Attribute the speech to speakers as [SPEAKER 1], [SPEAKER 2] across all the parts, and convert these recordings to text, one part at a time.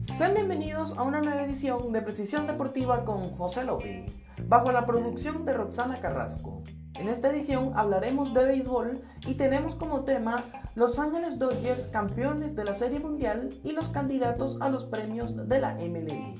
[SPEAKER 1] Sean bienvenidos a una nueva edición de Precisión Deportiva con José López, bajo la producción de Roxana Carrasco. En esta edición hablaremos de béisbol y tenemos como tema Los Ángeles Dodgers campeones de la Serie Mundial y los candidatos a los premios de la MLB.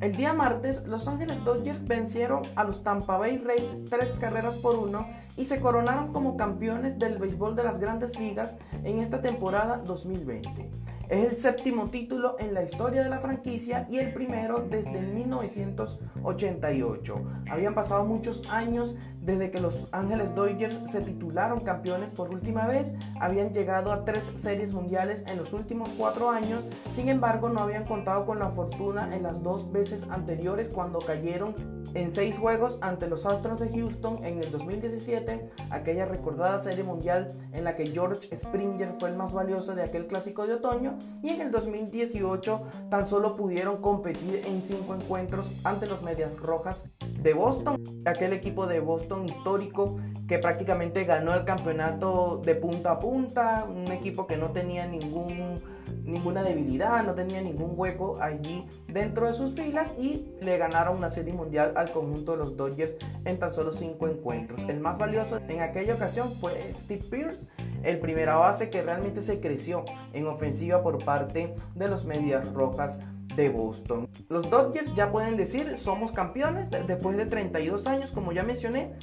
[SPEAKER 1] El día martes, Los Ángeles Dodgers vencieron a los Tampa Bay Rays tres carreras por uno y se coronaron como campeones del béisbol de las grandes ligas en esta temporada 2020. Es el séptimo título en la historia de la franquicia y el primero desde 1988. Habían pasado muchos años desde que los Ángeles Dodgers se titularon campeones por última vez. Habían llegado a tres series mundiales en los últimos cuatro años. Sin embargo, no habían contado con la fortuna en las dos veces anteriores cuando cayeron en seis juegos ante los Astros de Houston en el 2017, aquella recordada serie mundial en la que George Springer fue el más valioso de aquel clásico de otoño y en el 2018 tan solo pudieron competir en cinco encuentros ante los Medias Rojas de Boston, aquel equipo de Boston histórico que prácticamente ganó el campeonato de punta a punta, un equipo que no tenía ningún, ninguna debilidad, no tenía ningún hueco allí dentro de sus filas y le ganaron una serie mundial al conjunto de los Dodgers en tan solo cinco encuentros. El más valioso en aquella ocasión fue Steve Pierce, el primera base que realmente se creció en ofensiva por parte de los Medias Rojas de Boston. Los Dodgers ya pueden decir somos campeones después de 32 años, como ya mencioné.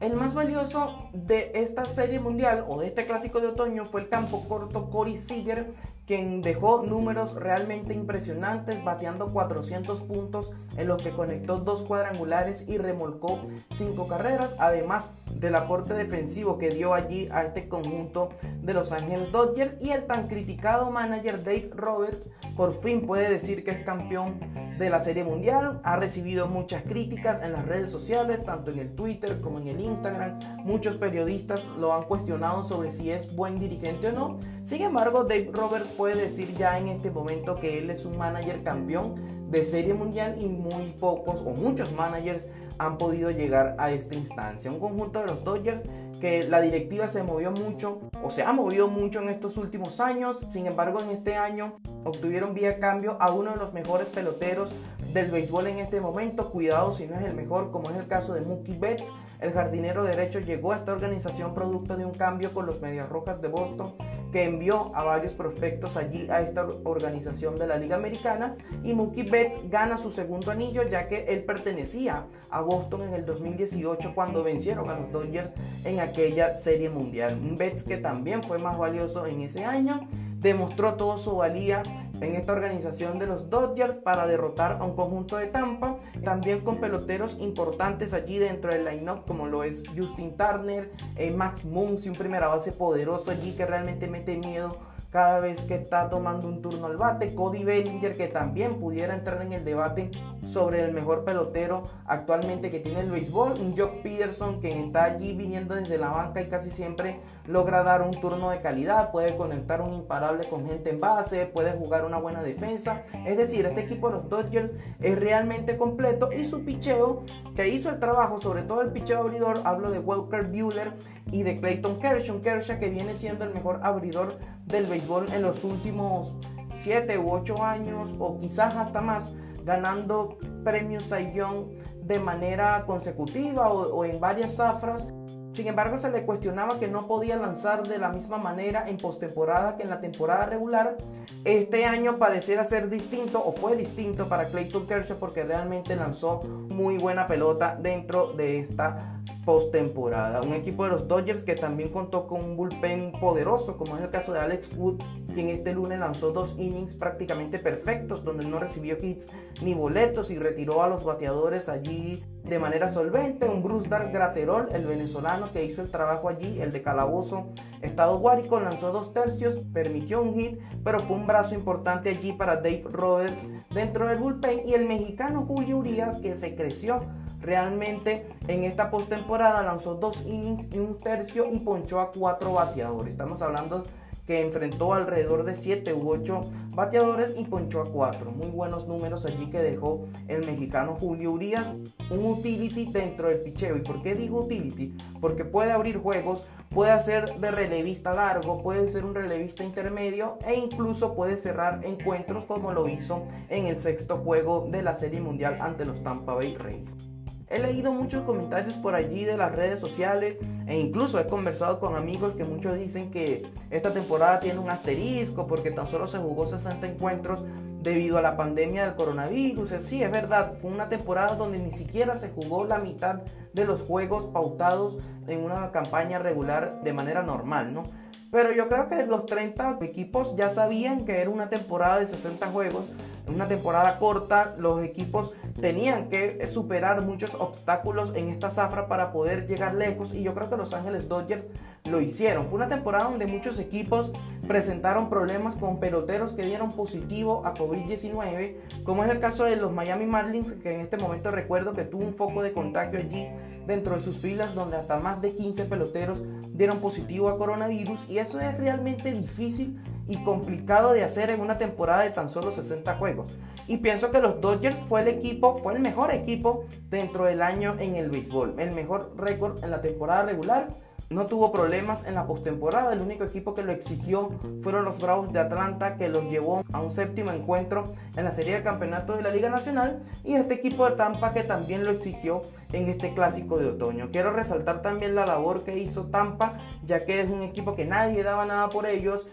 [SPEAKER 1] El más valioso de esta serie mundial o de este clásico de otoño fue el campo corto Corey Seager, quien dejó números realmente impresionantes, bateando 400 puntos en los que conectó dos cuadrangulares y remolcó cinco carreras, además del aporte defensivo que dio allí a este conjunto de Los Ángeles Dodgers. Y el tan criticado manager Dave Roberts por fin puede decir que es campeón de la Serie Mundial, ha recibido muchas críticas en las redes sociales, tanto en el Twitter como en el Instagram, muchos periodistas lo han cuestionado sobre si es buen dirigente o no, sin embargo Dave Roberts puede decir ya en este momento que él es un manager campeón de serie mundial y muy pocos o muchos managers han podido llegar a esta instancia. Un conjunto de los Dodgers que la directiva se movió mucho o se ha movido mucho en estos últimos años. Sin embargo, en este año obtuvieron vía cambio a uno de los mejores peloteros del béisbol en este momento. Cuidado si no es el mejor, como es el caso de Mookie Betts. El jardinero derecho llegó a esta organización producto de un cambio con los Medias Rojas de Boston que envió a varios prospectos allí a esta organización de la Liga Americana y Mookie Betts gana su segundo anillo ya que él pertenecía a Boston en el 2018 cuando vencieron a los Dodgers en aquella serie mundial. Un Betts que también fue más valioso en ese año, demostró toda su valía en esta organización de los Dodgers para derrotar a un conjunto de Tampa, también con peloteros importantes allí dentro del line-up como lo es Justin Turner, eh, Max Muncy, un primera base poderoso allí que realmente mete miedo cada vez que está tomando un turno al bate. Cody Bellinger, que también pudiera entrar en el debate sobre el mejor pelotero actualmente que tiene el béisbol. Un Jock Peterson que está allí viniendo desde la banca y casi siempre logra dar un turno de calidad. Puede conectar un imparable con gente en base, puede jugar una buena defensa. Es decir, este equipo de los Dodgers es realmente completo y su picheo que hizo el trabajo, sobre todo el picheo abridor, hablo de Walker Bueller y de Clayton Kershaw. Kershaw que viene siendo el mejor abridor del béisbol en los últimos 7 u 8 años o quizás hasta más, ganando premios Young de manera consecutiva o, en varias zafras. Sin embargo, se le cuestionaba que no podía lanzar de la misma manera en postemporada que en la temporada regular. Este año pareciera ser distinto o fue distinto para Clayton Kershaw porque realmente lanzó muy buena pelota dentro de esta postemporada. Un equipo de los Dodgers que también contó con un bullpen poderoso, como es el caso de Alex Wood, quien este lunes lanzó dos innings prácticamente perfectos, donde no recibió hits ni boletos y retiró a los bateadores allí de manera solvente. Un Bruce Dark Graterol, el venezolano que hizo el trabajo allí, el de Calabozo, Estado Guárico, lanzó dos tercios, permitió un hit, pero fue un brazo importante allí para Dave Roberts dentro del bullpen y el mexicano Julio Urias, que se creció realmente en esta postemporada lanzó dos innings y un tercio y ponchó a cuatro bateadores. Estamos hablando que enfrentó alrededor de 7 u 8 bateadores y ponchó a 4. Muy buenos números allí que dejó el mexicano Julio Urias, un utility dentro del picheo. ¿Y por qué digo utility? Porque puede abrir juegos, puede hacer de relevista largo, puede ser un relevista intermedio e incluso puede cerrar encuentros como lo hizo en el sexto juego de la Serie Mundial ante los Tampa Bay Rays. He leído muchos comentarios por allí de las redes sociales e incluso he conversado con amigos que muchos dicen que esta temporada tiene un asterisco porque tan solo se jugó 60 encuentros debido a la pandemia del coronavirus. Sí, es verdad, fue una temporada donde ni siquiera se jugó la mitad de los juegos pautados en una campaña regular de manera normal, ¿no? Pero yo creo que los 30 equipos ya sabían que era una temporada de 60 juegos, una temporada corta, los equipos tenían que superar muchos obstáculos en esta zafra para poder llegar lejos y yo creo que Los Ángeles Dodgers lo hicieron. Fue una temporada donde muchos equipos presentaron problemas con peloteros que dieron positivo a COVID-19, como es el caso de los Miami Marlins, que en este momento recuerdo que tuvo un foco de contagio allí dentro de sus filas donde hasta más de 15 peloteros dieron positivo a coronavirus y eso es realmente difícil y complicado de hacer en una temporada de tan solo 60 juegos. Y pienso que los Dodgers fue el equipo, fue el mejor equipo dentro del año en el béisbol, el mejor récord en la temporada regular no tuvo problemas en la postemporada. El único equipo que lo exigió fueron los Bravos de Atlanta, que los llevó a un séptimo encuentro en la serie de campeonato de la Liga Nacional. Y este equipo de Tampa, que también lo exigió en este clásico de otoño. Quiero resaltar también la labor que hizo Tampa, ya que es un equipo que nadie daba nada por ellos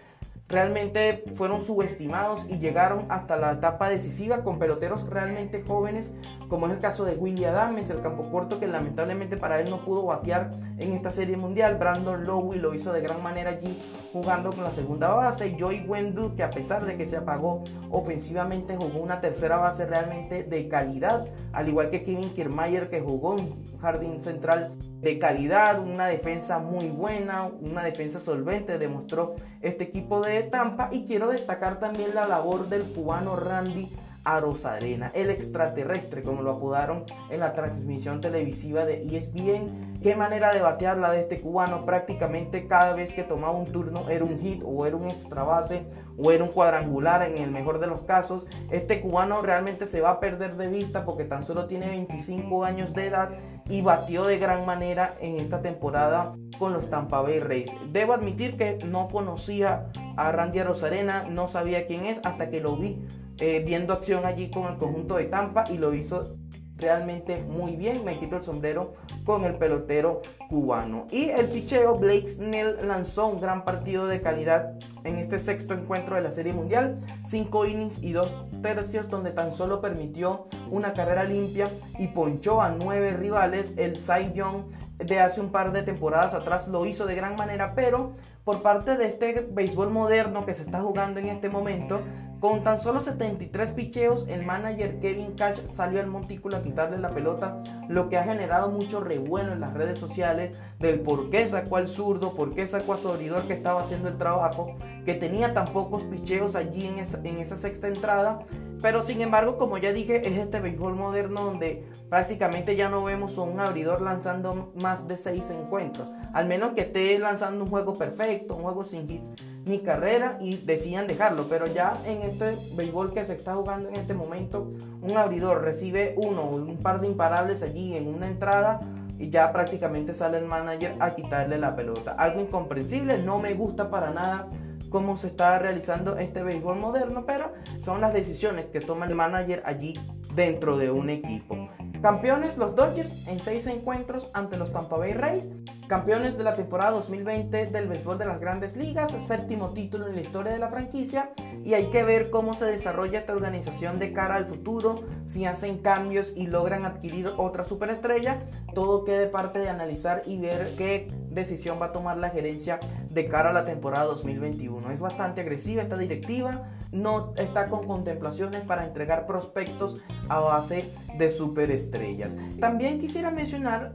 [SPEAKER 1] realmente fueron subestimados y llegaron hasta la etapa decisiva con peloteros realmente jóvenes, como es el caso de Willie Adams, el campo corto que lamentablemente para él no pudo batear en esta serie mundial. Brandon Lowe lo hizo de gran manera allí jugando con la segunda base. Joey Wendell, que a pesar de que se apagó ofensivamente, jugó una tercera base realmente de calidad, al igual que Kevin Kiermaier, que jugó un jardín central de calidad, una defensa muy buena, una defensa solvente, demostró este equipo de Tampa. Y quiero destacar también la labor del cubano Randy Arozarena, el extraterrestre, como lo apodaron en la transmisión televisiva de ESPN. Qué manera de batear la de este cubano. Prácticamente cada vez que tomaba un turno era un hit o era un extra base o era un cuadrangular en el mejor de los casos. Este cubano realmente se va a perder de vista porque tan solo tiene 25 años de edad y batió de gran manera en esta temporada con los Tampa Bay Rays. Debo admitir que no conocía a Randy Rosarena, no sabía quién es hasta que lo vi eh, viendo acción allí con el conjunto de Tampa y lo hizo realmente muy bien. Me quito el sombrero con el pelotero cubano. Y el picheo, Blake Snell lanzó un gran partido de calidad en este sexto encuentro de la Serie Mundial. Cinco innings y dos tercios donde tan solo permitió una carrera limpia y ponchó a nueve rivales. El Cy Young de hace un par de temporadas atrás lo hizo de gran manera, pero por parte de este béisbol moderno que se está jugando en este momento, con tan solo 73 picheos, el manager Kevin Cash salió al montículo a quitarle la pelota, lo que ha generado mucho revuelo en las redes sociales del por qué sacó al zurdo, por qué sacó a su abridor que estaba haciendo el trabajo, que tenía tan pocos picheos allí en esa, sexta entrada. Pero sin embargo, como ya dije, es este béisbol moderno donde prácticamente ya no vemos a un abridor lanzando más de 6 encuentros. Al menos que esté lanzando un juego perfecto, un juego sin hits ni carrera y decían dejarlo. Pero ya en este béisbol que se está jugando en este momento, un abridor recibe uno o un par de imparables allí en una entrada y ya prácticamente sale el manager a quitarle la pelota. Algo incomprensible, no me gusta para nada cómo se está realizando este béisbol moderno, pero son las decisiones que toma el manager allí dentro de un equipo. Campeones los Dodgers en seis encuentros ante los Tampa Bay Rays. Campeones de la temporada 2020 del béisbol de las grandes ligas, séptimo título en la historia de la franquicia y hay que ver cómo se desarrolla esta organización de cara al futuro, si hacen cambios y logran adquirir otra superestrella, todo quede parte de analizar y ver qué decisión va a tomar la gerencia de cara a la temporada 2021. Es bastante agresiva esta directiva, no está con contemplaciones para entregar prospectos a base de superestrellas. También quisiera mencionar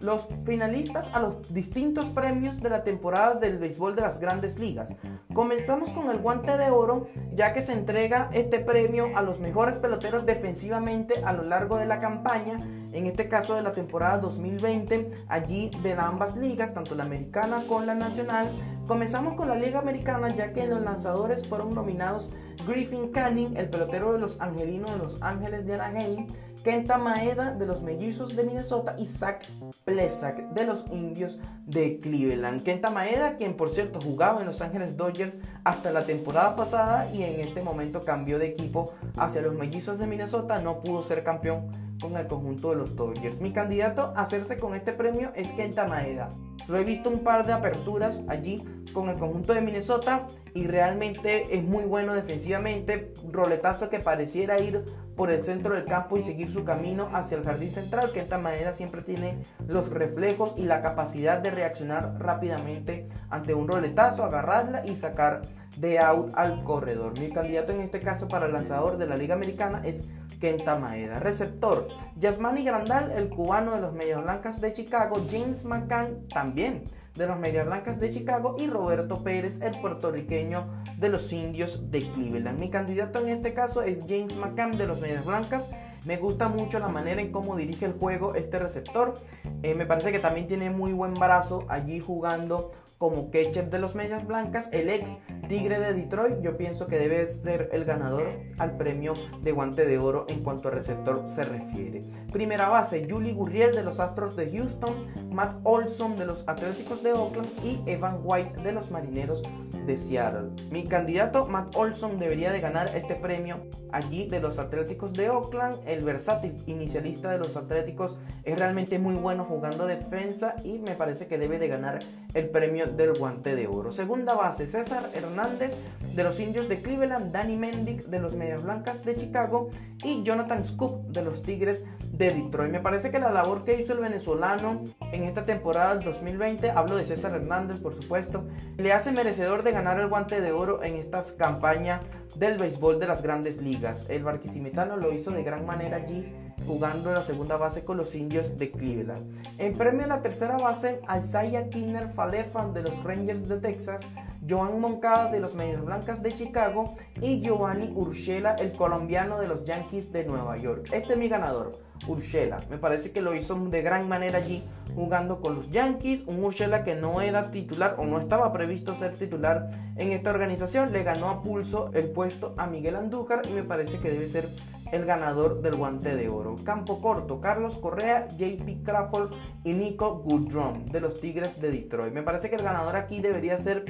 [SPEAKER 1] los finalistas a los distintos premios de la temporada del béisbol de las grandes ligas. Comenzamos con el guante de oro, ya que se entrega este premio a los mejores peloteros defensivamente a lo largo de la campaña, en este caso de la temporada 2020, allí de ambas ligas, tanto la americana como la nacional, Comenzamos con la Liga Americana ya que los lanzadores fueron nominados Griffin Canning, el pelotero de los Angelinos de los Ángeles de Anaheim, Kenta Maeda de los Mellizos de Minnesota y Zach Plesak de los Indios de Cleveland. Kenta Maeda, quien por cierto jugaba en Los Ángeles Dodgers hasta la temporada pasada y en este momento cambió de equipo hacia los Mellizos de Minnesota, no pudo ser campeón con el conjunto de los Dodgers. Mi candidato a hacerse con este premio es Kenta Maeda. Lo he visto un par de aperturas allí con el conjunto de Minnesota y realmente es muy bueno defensivamente. Roletazo que pareciera ir por el centro del campo y seguir su camino hacia el jardín central, que de esta siempre tiene los reflejos y la capacidad de reaccionar rápidamente ante un roletazo, agarrarla y sacar de out al corredor. Mi candidato en este caso para el lanzador de la Liga Americana es Kenta Maeda. Receptor, Yasmani Grandal, el cubano de los Medias Blancas de Chicago, James McCann también de los Medias Blancas de Chicago y Roberto Pérez, el puertorriqueño de los Indios de Cleveland. Mi candidato en este caso es James McCann de los Medias Blancas. Me gusta mucho la manera en cómo dirige el juego este receptor. Eh, me parece que también tiene muy buen brazo allí jugando como catcher de los Medias Blancas, el ex Tigre de Detroit, yo pienso que debe ser el ganador al premio de guante de oro en cuanto a receptor se refiere. Primera base, Julie Gurriel de los Astros de Houston, Matt Olson de los Atléticos de Oakland y Evan White de los Marineros de Seattle. Mi candidato, Matt Olson, debería de ganar este premio allí de los Atléticos de Oakland. El versátil inicialista de los Atléticos es realmente muy bueno jugando defensa y me parece que debe de ganar el premio del guante de oro. Segunda base, César Hernández de los Indios de Cleveland, Danny Mendick de los Medias Blancas de Chicago y Jonathan Scoop de los Tigres de Detroit. Me parece que la labor que hizo el venezolano en esta temporada del 2020, hablo de César Hernández por supuesto, le hace merecedor de ganar el guante de oro en estas campañas del béisbol de las grandes ligas. El barquisimetano lo hizo de gran manera allí jugando en la segunda base con los indios de Cleveland. En premio a la tercera base, Isaiah Kinner Falefan de los Rangers de Texas, Joan Moncada de los Medias Blancas de Chicago y Giovanni Urshela, el colombiano de los Yankees de Nueva York. Este es mi ganador, Urshela. Me parece que lo hizo de gran manera allí jugando con los Yankees. Un Urshela que no era titular o no estaba previsto ser titular en esta organización. Le ganó a pulso el puesto a Miguel Andújar y me parece que debe ser el ganador del guante de oro. Campo corto, Carlos Correa, JP Crawford y Nico Goodrum de los Tigres de Detroit. Me parece que el ganador aquí debería ser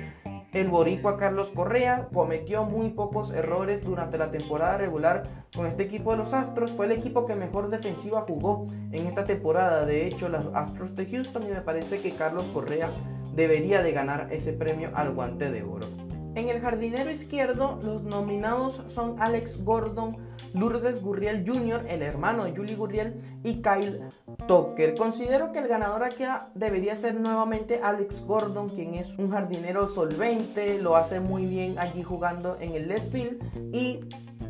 [SPEAKER 1] el boricua Carlos Correa cometió muy pocos errores durante la temporada regular con este equipo de los Astros. Fue el equipo que mejor defensiva jugó en esta temporada. De hecho, los Astros de Houston y me parece que Carlos Correa debería de ganar ese premio al guante de oro. En el jardinero izquierdo, los nominados son Alex Gordon, Lourdes Gurriel Jr., el hermano de Julie Gurriel, y Kyle Tucker. Considero que el ganador aquí debería ser nuevamente Alex Gordon, quien es un jardinero solvente, lo hace muy bien allí jugando en el left field y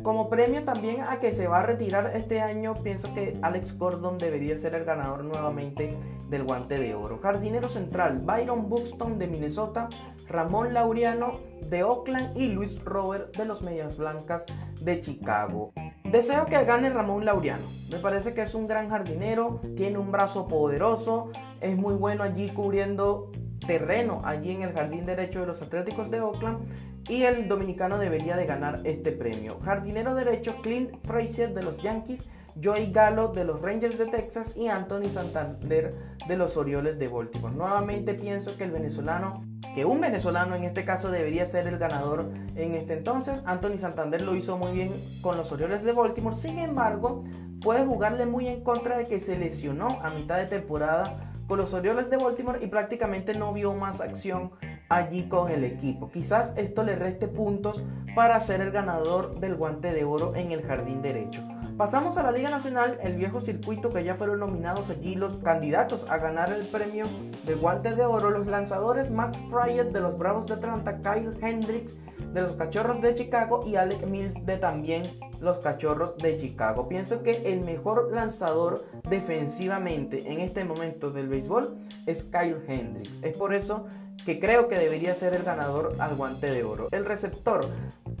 [SPEAKER 1] como premio también a que se va a retirar este año, pienso que Alex Gordon debería ser el ganador nuevamente del guante de oro. Jardinero central, Byron Buxton de Minnesota, Ramón Laureano de Oakland y Luis Robert de los Medias Blancas de Chicago. Deseo que gane Ramón Laureano. Me parece que es un gran jardinero, tiene un brazo poderoso, es muy bueno allí cubriendo terreno allí en el jardín derecho de los Atléticos de Oakland y el dominicano debería de ganar este premio. Jardinero derecho Clint Frazier de los Yankees, Joey Gallo de los Rangers de Texas y Anthony Santander de los Orioles de Baltimore. Nuevamente pienso que el venezolano que un venezolano en este caso debería ser el ganador en este entonces. Anthony Santander lo hizo muy bien con los Orioles de Baltimore. Sin embargo, puede jugarle muy en contra de que se lesionó a mitad de temporada con los Orioles de Baltimore y prácticamente no vio más acción allí con el equipo. Quizás esto le reste puntos para ser el ganador del guante de oro en el jardín derecho. Pasamos a la Liga Nacional, el viejo circuito que ya fueron nominados allí los candidatos a ganar el premio de guante de oro, los lanzadores Max Fryer de los Bravos de Atlanta, Kyle Hendricks de los Cachorros de Chicago y Alec Mills de también los Cachorros de Chicago. Pienso que el mejor lanzador defensivamente en este momento del béisbol es Kyle Hendricks. Es por eso que creo que debería ser el ganador al guante de oro. El receptor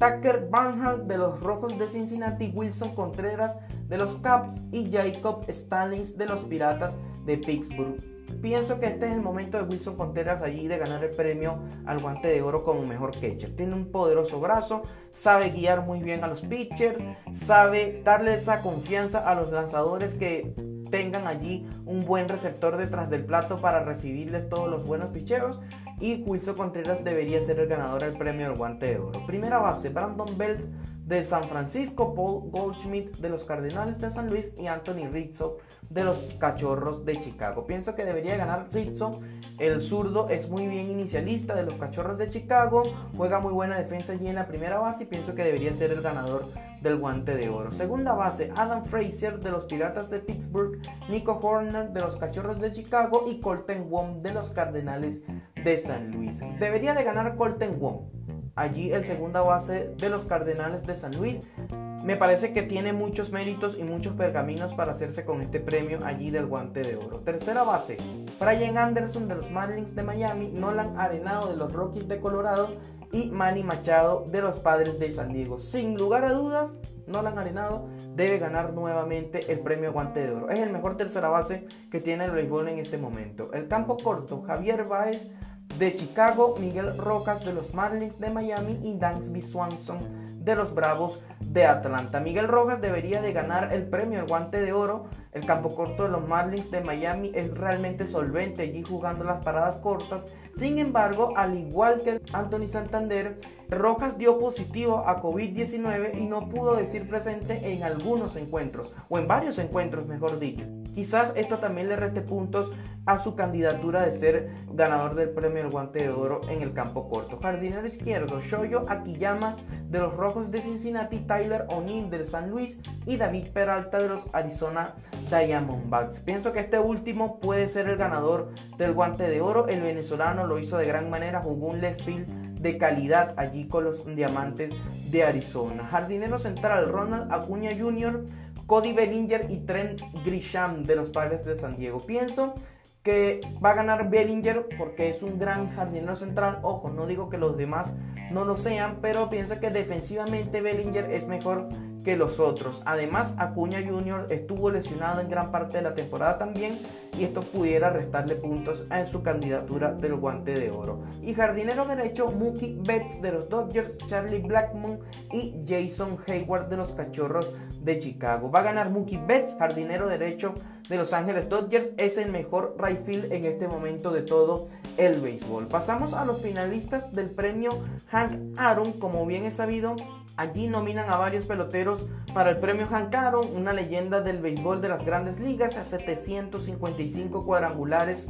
[SPEAKER 1] Tucker Barnhart de los Rojos de Cincinnati, Wilson Contreras de los Cubs y Jacob Stallings de los Piratas de Pittsburgh. Pienso que este es el momento de Wilson Contreras allí de ganar el premio al guante de oro como mejor catcher. Tiene un poderoso brazo, sabe guiar muy bien a los pitchers, sabe darle esa confianza a los lanzadores que tengan allí un buen receptor detrás del plato para recibirles todos los buenos picheos y Wilson Contreras debería ser el ganador del premio del guante de oro. Primera base, Brandon Belt de San Francisco, Paul Goldschmidt de los Cardenales de San Luis y Anthony Rizzo de los Cachorros de Chicago. Pienso que debería ganar Rizzo. El zurdo es muy bien inicialista de los Cachorros de Chicago, juega muy buena defensa allí en la primera base y pienso que debería ser el ganador del guante de oro. Segunda base, Adam Fraser de los Piratas de Pittsburgh, Nico Horner de los Cachorros de Chicago y Colton Wong de los Cardenales de San Luis. Debería de ganar Colton Wong. Allí el segunda base de los Cardenales de San Luis. Me parece que tiene muchos méritos y muchos pergaminos para hacerse con este premio allí del guante de oro. Tercera base, Brian Anderson de los Marlins de Miami, Nolan Arenado de los Rockies de Colorado y Manny Machado de los Padres de San Diego. Sin lugar a dudas, Nolan Arenado debe ganar nuevamente el premio Guante de Oro. Es el mejor tercera base que tiene el béisbol en este momento. El campo corto, Javier Baez de Chicago, Miguel Rocas de los Marlins de Miami y Dansby Swanson de los Bravos de Atlanta. Miguel Rojas debería de ganar el premio el guante de oro. El campo corto de los Marlins de Miami es realmente solvente allí jugando las paradas cortas. Sin embargo, al igual que Anthony Santander, Rojas dio positivo a COVID-19 y no pudo decir presente en algunos encuentros, o en varios encuentros, mejor dicho. Quizás esto también le reste puntos a su candidatura de ser ganador del premio del guante de oro en el campo corto. Jardinero izquierdo, Shoyo Akiyama de los Rojos de Cincinnati, Tyler O'Neill del San Luis y David Peralta de los Arizona Diamondbacks. Pienso que este último puede ser el ganador del guante de oro. El venezolano lo hizo de gran manera, jugó un left field de calidad allí con los diamantes de Arizona. Jardinero central, Ronald Acuña Jr., Cody Bellinger y Trent Grisham de los Padres de San Diego. Pienso que va a ganar Bellinger porque es un gran jardinero central. Ojo, no digo que los demás no lo sean, pero pienso que defensivamente Bellinger es mejor que los otros. Además, Acuña Jr. estuvo lesionado en gran parte de la temporada también y esto pudiera restarle puntos en su candidatura del guante de oro. Y jardinero derecho, Mookie Betts de los Dodgers, Charlie Blackmon y Jason Hayward de los Cachorros de Chicago. Va a ganar Mookie Betts, jardinero derecho de Los Ángeles Dodgers, es el mejor right field en este momento de todo el béisbol. Pasamos a los finalistas del premio Hank Aaron, como bien es sabido, Allí nominan a varios peloteros para el premio Hank Aaron, una leyenda del béisbol de las grandes ligas, a 755 cuadrangulares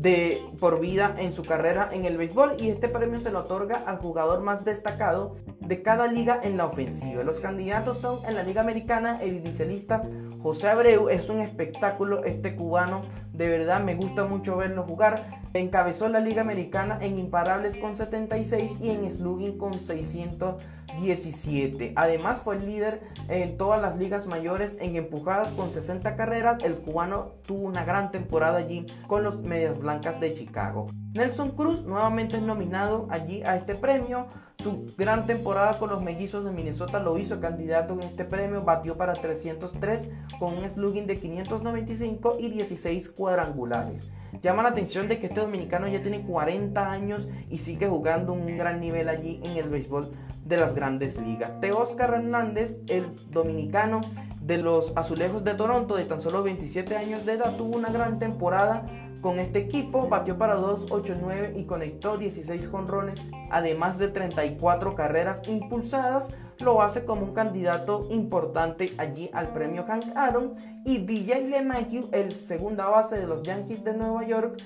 [SPEAKER 1] de por vida en su carrera en el béisbol y este premio se lo otorga al jugador más destacado de cada liga en la ofensiva. Los candidatos son en la Liga Americana el inicialista José Abreu, es un espectáculo este cubano, de verdad me gusta mucho verlo jugar. Encabezó la Liga Americana en imparables con 76 y en slugging con 617. Además fue el líder en todas las ligas mayores en empujadas con 60 carreras. El cubano tuvo una gran temporada allí con los Medias Blancas de Chicago. Nelson Cruz nuevamente es nominado allí a este premio. Su gran temporada con los mellizos de Minnesota lo hizo candidato en este premio. Batió para 303 con un slugging de 595 y 16 cuadrangulares. Llama la atención de que este dominicano ya tiene 40 años y sigue jugando un gran nivel allí en el béisbol de las grandes ligas. Teoscar Hernández, el dominicano de los Azulejos de Toronto, de tan solo 27 años de edad, tuvo una gran temporada con este equipo batió para 2.89 y conectó 16 jonrones, además de 34 carreras impulsadas. Lo hace como un candidato importante allí al premio Hank Aaron. Y DJ LeMahieu, el segunda base de los Yankees de Nueva York,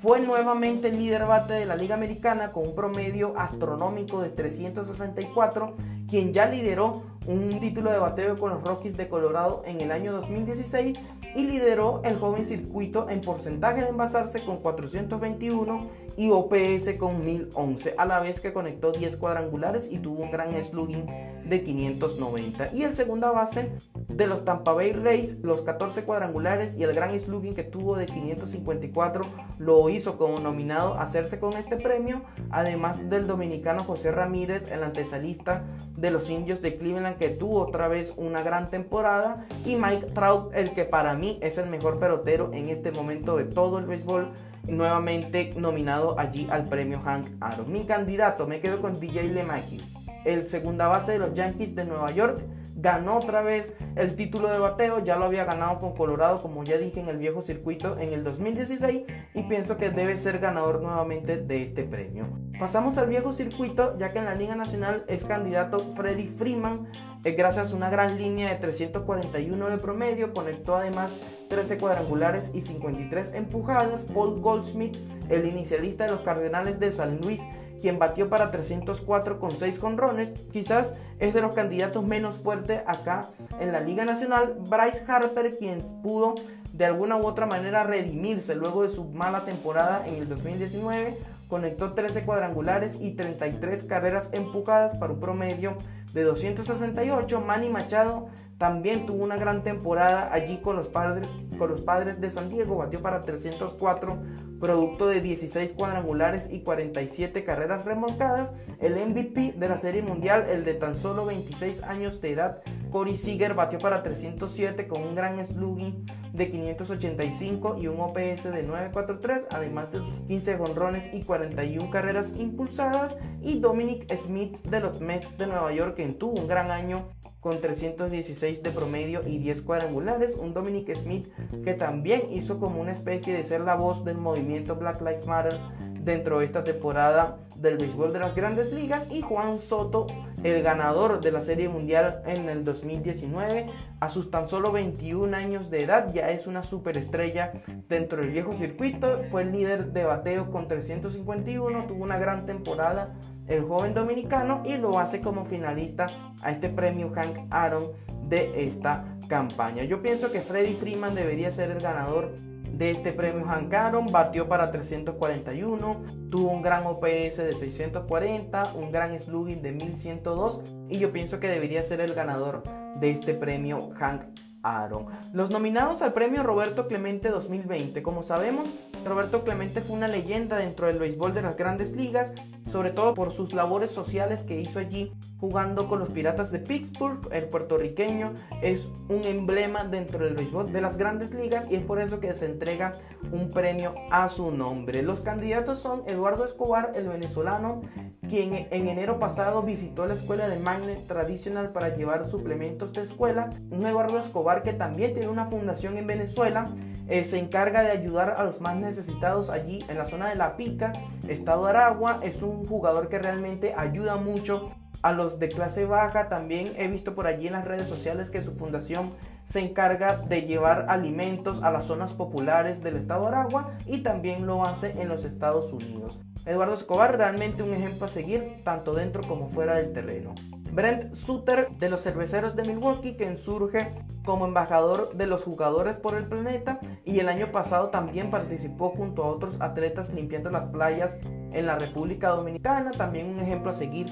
[SPEAKER 1] fue nuevamente el líder bate de la Liga Americana con un promedio astronómico de 364, quien ya lideró un título de bateo con los Rockies de Colorado en el año 2016 y lideró el joven circuito en porcentaje de envasarse con 421 y OPS con 1011, a la vez que conectó 10 cuadrangulares y tuvo un gran slugging de 590. Y el segunda base de los Tampa Bay Rays, los 14 cuadrangulares y el gran slugging que tuvo de 554 lo hizo como nominado a hacerse con este premio, además del dominicano José Ramírez, el antesalista de los indios de Cleveland que tuvo otra vez una gran temporada y Mike Trout, el que para mí es el mejor pelotero en este momento de todo el béisbol nuevamente nominado allí al premio Hank Aaron. Mi candidato me quedo con DJ LeMahieu, el segunda base de los Yankees de Nueva York. Ganó otra vez el título de bateo, ya lo había ganado con Colorado, como ya dije en el viejo circuito en el 2016, y pienso que debe ser ganador nuevamente de este premio. Pasamos al viejo circuito, ya que en la Liga Nacional es candidato Freddy Freeman, eh, gracias a una gran línea de 341 de promedio, conectó además 13 cuadrangulares y 53 empujadas. Paul Goldsmith, el inicialista de los Cardenales de San Luis, quien batió para 304 con 6 conrones, quizás es de los candidatos menos fuertes acá en la Liga Nacional. Bryce Harper, quien pudo de alguna u otra manera redimirse luego de su mala temporada en el 2019, conectó 13 cuadrangulares y 33 carreras empujadas para un promedio de 268. Manny Machado también tuvo una gran temporada allí con los, padres, con los padres de San Diego, batió para 304, producto de 16 cuadrangulares y 47 carreras remolcadas. El MVP de la Serie Mundial, el de tan solo 26 años de edad, Corey Seager, batió para 307 con un gran slugging de 585 y un OPS de 943, además de sus 15 jonrones y 41 carreras impulsadas. Y Dominic Smith de los Mets de Nueva York, quien tuvo un gran año con 316 de promedio y 10 cuadrangulares. Un Dominic Smith que también hizo como una especie de ser la voz del movimiento Black Lives Matter dentro de esta temporada del béisbol de las grandes ligas y Juan Soto, el ganador de la Serie Mundial en el 2019, a sus tan solo 21 años de edad ya es una superestrella dentro del viejo circuito, fue el líder de bateo con 351, tuvo una gran temporada el joven dominicano y lo hace como finalista a este premio Hank Aaron de esta campaña. Yo pienso que Freddy Freeman debería ser el ganador de este premio Hank Aaron, batió para 341, tuvo un gran OPS de 640, un gran slugging de 1102 y yo pienso que debería ser el ganador de este premio Hank Aaron. Los nominados al premio Roberto Clemente 2020, como sabemos, Roberto Clemente fue una leyenda dentro del béisbol de las grandes ligas, sobre todo por sus labores sociales que hizo allí jugando con los Piratas de Pittsburgh. El puertorriqueño es un emblema dentro del béisbol de las grandes ligas y es por eso que se entrega un premio a su nombre. Los candidatos son Eduardo Escobar, el venezolano, quien en enero pasado visitó la escuela de Magnet Tradicional para llevar suplementos de escuela. Un Eduardo Escobar que también tiene una fundación en Venezuela eh, se encarga de ayudar a los más necesitados allí en la zona de La Pica, Estado de Aragua. Es un jugador que realmente ayuda mucho a los de clase baja. También he visto por allí en las redes sociales que su fundación se encarga de llevar alimentos a las zonas populares del estado de Aragua y también lo hace en los Estados Unidos. Eduardo Escobar realmente un ejemplo a seguir tanto dentro como fuera del terreno. Brent Suter de los Cerveceros de Milwaukee, que surge como embajador de los jugadores por el planeta y el año pasado también participó junto a otros atletas limpiando las playas en la República Dominicana. También un ejemplo a seguir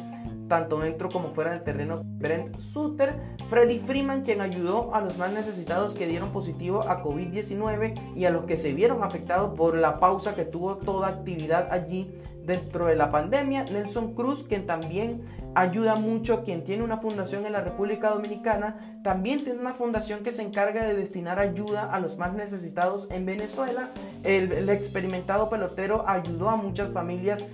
[SPEAKER 1] tanto dentro como fuera del terreno. Brent Suter, Freddy Freeman, quien ayudó a los más necesitados que dieron positivo a COVID-19 y a los que se vieron afectados por la pausa que tuvo toda actividad allí dentro de la pandemia. Nelson Cruz, quien también ayuda mucho, quien tiene una fundación en la República Dominicana, también tiene una fundación que se encarga de destinar ayuda a los más necesitados en Venezuela. El, el experimentado pelotero ayudó a muchas familias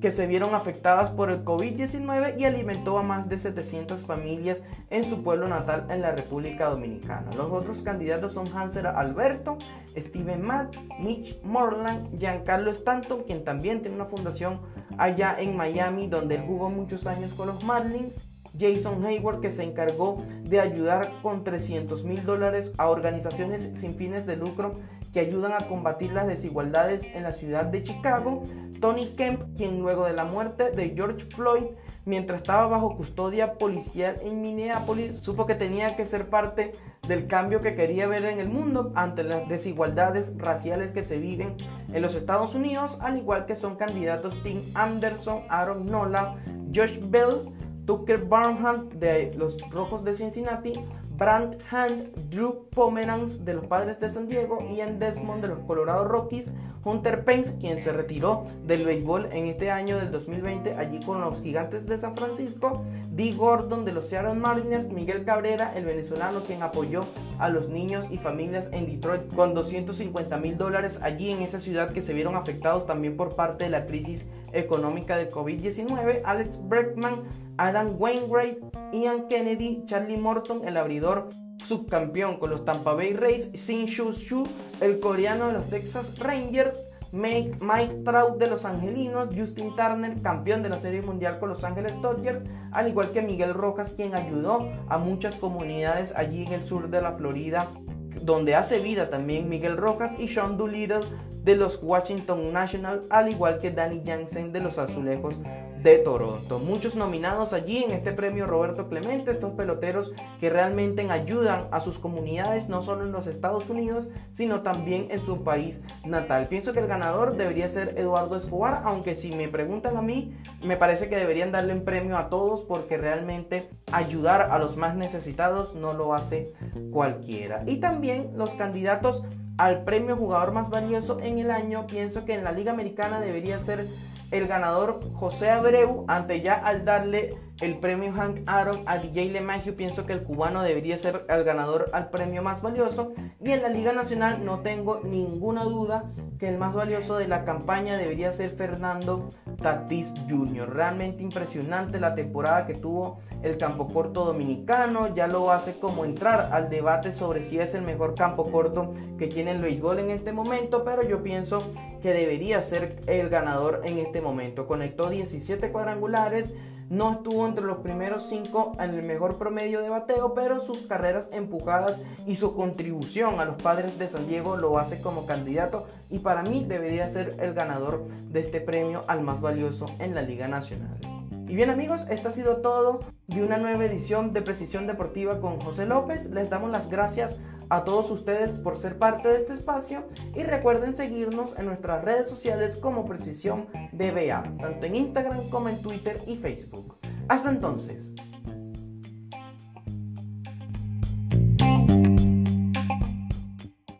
[SPEAKER 1] que se vieron afectadas por el COVID-19 y alimentó a más de 700 familias en su pueblo natal en la República Dominicana. Los otros candidatos son Hanser Alberto, Steven Matz, Mitch Morland, Giancarlo Stanton, quien también tiene una fundación allá en Miami donde él jugó muchos años con los Marlins, Jason Hayward que se encargó de ayudar con 300 mil dólares a organizaciones sin fines de lucro que ayudan a combatir las desigualdades en la ciudad de Chicago. Tony Kemp, quien luego de la muerte de George Floyd, mientras estaba bajo custodia policial en Minneapolis, supo que tenía que ser parte del cambio que quería ver en el mundo ante las desigualdades raciales que se viven en los Estados Unidos, al igual que son candidatos Tim Anderson, Aaron Nola, Josh Bell, Tucker Barnham de los Rojos de Cincinnati, Brant Hand, Drew Pomeranz de los Padres de San Diego, Ian Desmond de los Colorado Rockies, Hunter Pence, quien se retiró del béisbol en este año del 2020 allí con los Gigantes de San Francisco, Dee Gordon de los Seattle Mariners, Miguel Cabrera, el venezolano quien apoyó a los niños y familias en Detroit con 250 mil dólares allí en esa ciudad que se vieron afectados también por parte de la crisis económica del COVID-19, Alex Bergman, Adam Wainwright, Ian Kennedy, Charlie Morton, el abridor subcampeón con los Tampa Bay Rays, Sin Shu Shu, el coreano de los Texas Rangers, Mike, Mike Trout de los Angelinos, Justin Turner, campeón de la Serie Mundial con Los Ángeles Dodgers, al igual que Miguel Rojas, quien ayudó a muchas comunidades allí en el sur de la Florida, donde hace vida también Miguel Rojas y Sean Doolittle de los Washington Nationals, al igual que Danny Jansen de los Azulejos de Toronto. Muchos nominados allí en este premio Roberto Clemente, estos peloteros que realmente ayudan a sus comunidades, no solo en los Estados Unidos, sino también en su país natal. Pienso que el ganador debería ser Eduardo Escobar, aunque si me preguntan a mí, me parece que deberían darle un premio a todos porque realmente ayudar a los más necesitados no lo hace cualquiera. Y también los candidatos al premio jugador más valioso en el año, pienso que en la Liga Americana debería ser el ganador José Abreu, ante ya al darle el premio Hank Aaron a DJ LeMahieu, pienso que el cubano debería ser el ganador al premio más valioso. Y en la Liga Nacional no tengo ninguna duda que el más valioso de la campaña debería ser Fernando Tatis Jr. Realmente impresionante la temporada que tuvo el campo corto dominicano. Ya lo hace como entrar al debate sobre si es el mejor campo corto que tiene el béisbol en este momento. Pero yo pienso que debería ser el ganador en este momento. Conectó 17 cuadrangulares no estuvo entre los primeros cinco en el mejor promedio de bateo, pero sus carreras empujadas y su contribución a los padres de San Diego lo hace como candidato y para mí debería ser el ganador de este premio al más valioso en la Liga Nacional. Y bien amigos, esto ha sido todo de una nueva edición de Precisión Deportiva con José López. Les damos las gracias a todos ustedes por ser parte de este espacio y recuerden seguirnos en nuestras redes sociales como Precisión DBA, tanto en Instagram como en Twitter y Facebook. Hasta entonces.